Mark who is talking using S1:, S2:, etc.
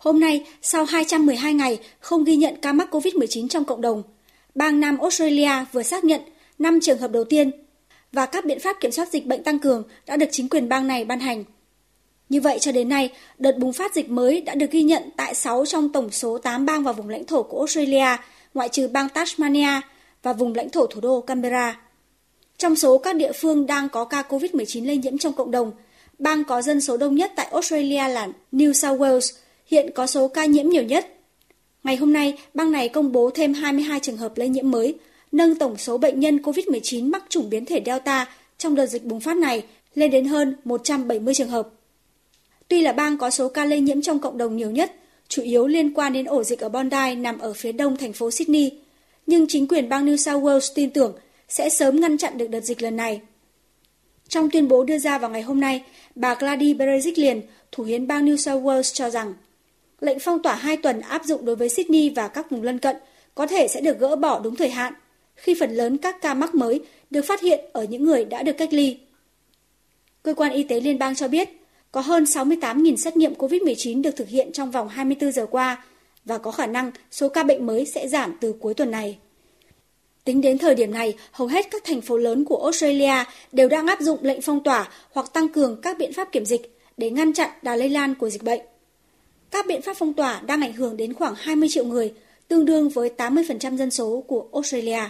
S1: Hôm nay, sau 212 ngày không ghi nhận ca mắc COVID-19 trong cộng đồng, bang Nam Australia vừa xác nhận 5 trường hợp đầu tiên và các biện pháp kiểm soát dịch bệnh tăng cường đã được chính quyền bang này ban hành. Như vậy cho đến nay, đợt bùng phát dịch mới đã được ghi nhận tại 6 trong tổng số 8 bang và vùng lãnh thổ của Australia, ngoại trừ bang Tasmania và vùng lãnh thổ thủ đô Canberra. Trong số các địa phương đang có ca COVID-19 lây nhiễm trong cộng đồng, bang có dân số đông nhất tại Australia là New South Wales, hiện có số ca nhiễm nhiều nhất. Ngày hôm nay, bang này công bố thêm 22 trường hợp lây nhiễm mới, nâng tổng số bệnh nhân COVID-19 mắc chủng biến thể Delta trong đợt dịch bùng phát này lên đến hơn 170 trường hợp. Tuy là bang có số ca lây nhiễm trong cộng đồng nhiều nhất, chủ yếu liên quan đến ổ dịch ở Bondi nằm ở phía đông thành phố Sydney, nhưng chính quyền bang New South Wales tin tưởng sẽ sớm ngăn chặn được đợt dịch lần này. Trong tuyên bố đưa ra vào ngày hôm nay, bà Gladys Berejiklian, thủ hiến bang New South Wales cho rằng lệnh phong tỏa 2 tuần áp dụng đối với Sydney và các vùng lân cận có thể sẽ được gỡ bỏ đúng thời hạn, khi phần lớn các ca mắc mới được phát hiện ở những người đã được cách ly. Cơ quan y tế liên bang cho biết, có hơn 68.000 xét nghiệm COVID-19 được thực hiện trong vòng 24 giờ qua và có khả năng số ca bệnh mới sẽ giảm từ cuối tuần này. Tính đến thời điểm này, hầu hết các thành phố lớn của Australia đều đang áp dụng lệnh phong tỏa hoặc tăng cường các biện pháp kiểm dịch để ngăn chặn đà lây lan của dịch bệnh. Các biện pháp phong tỏa đang ảnh hưởng đến khoảng 20 triệu người, tương đương với 80% dân số của Australia.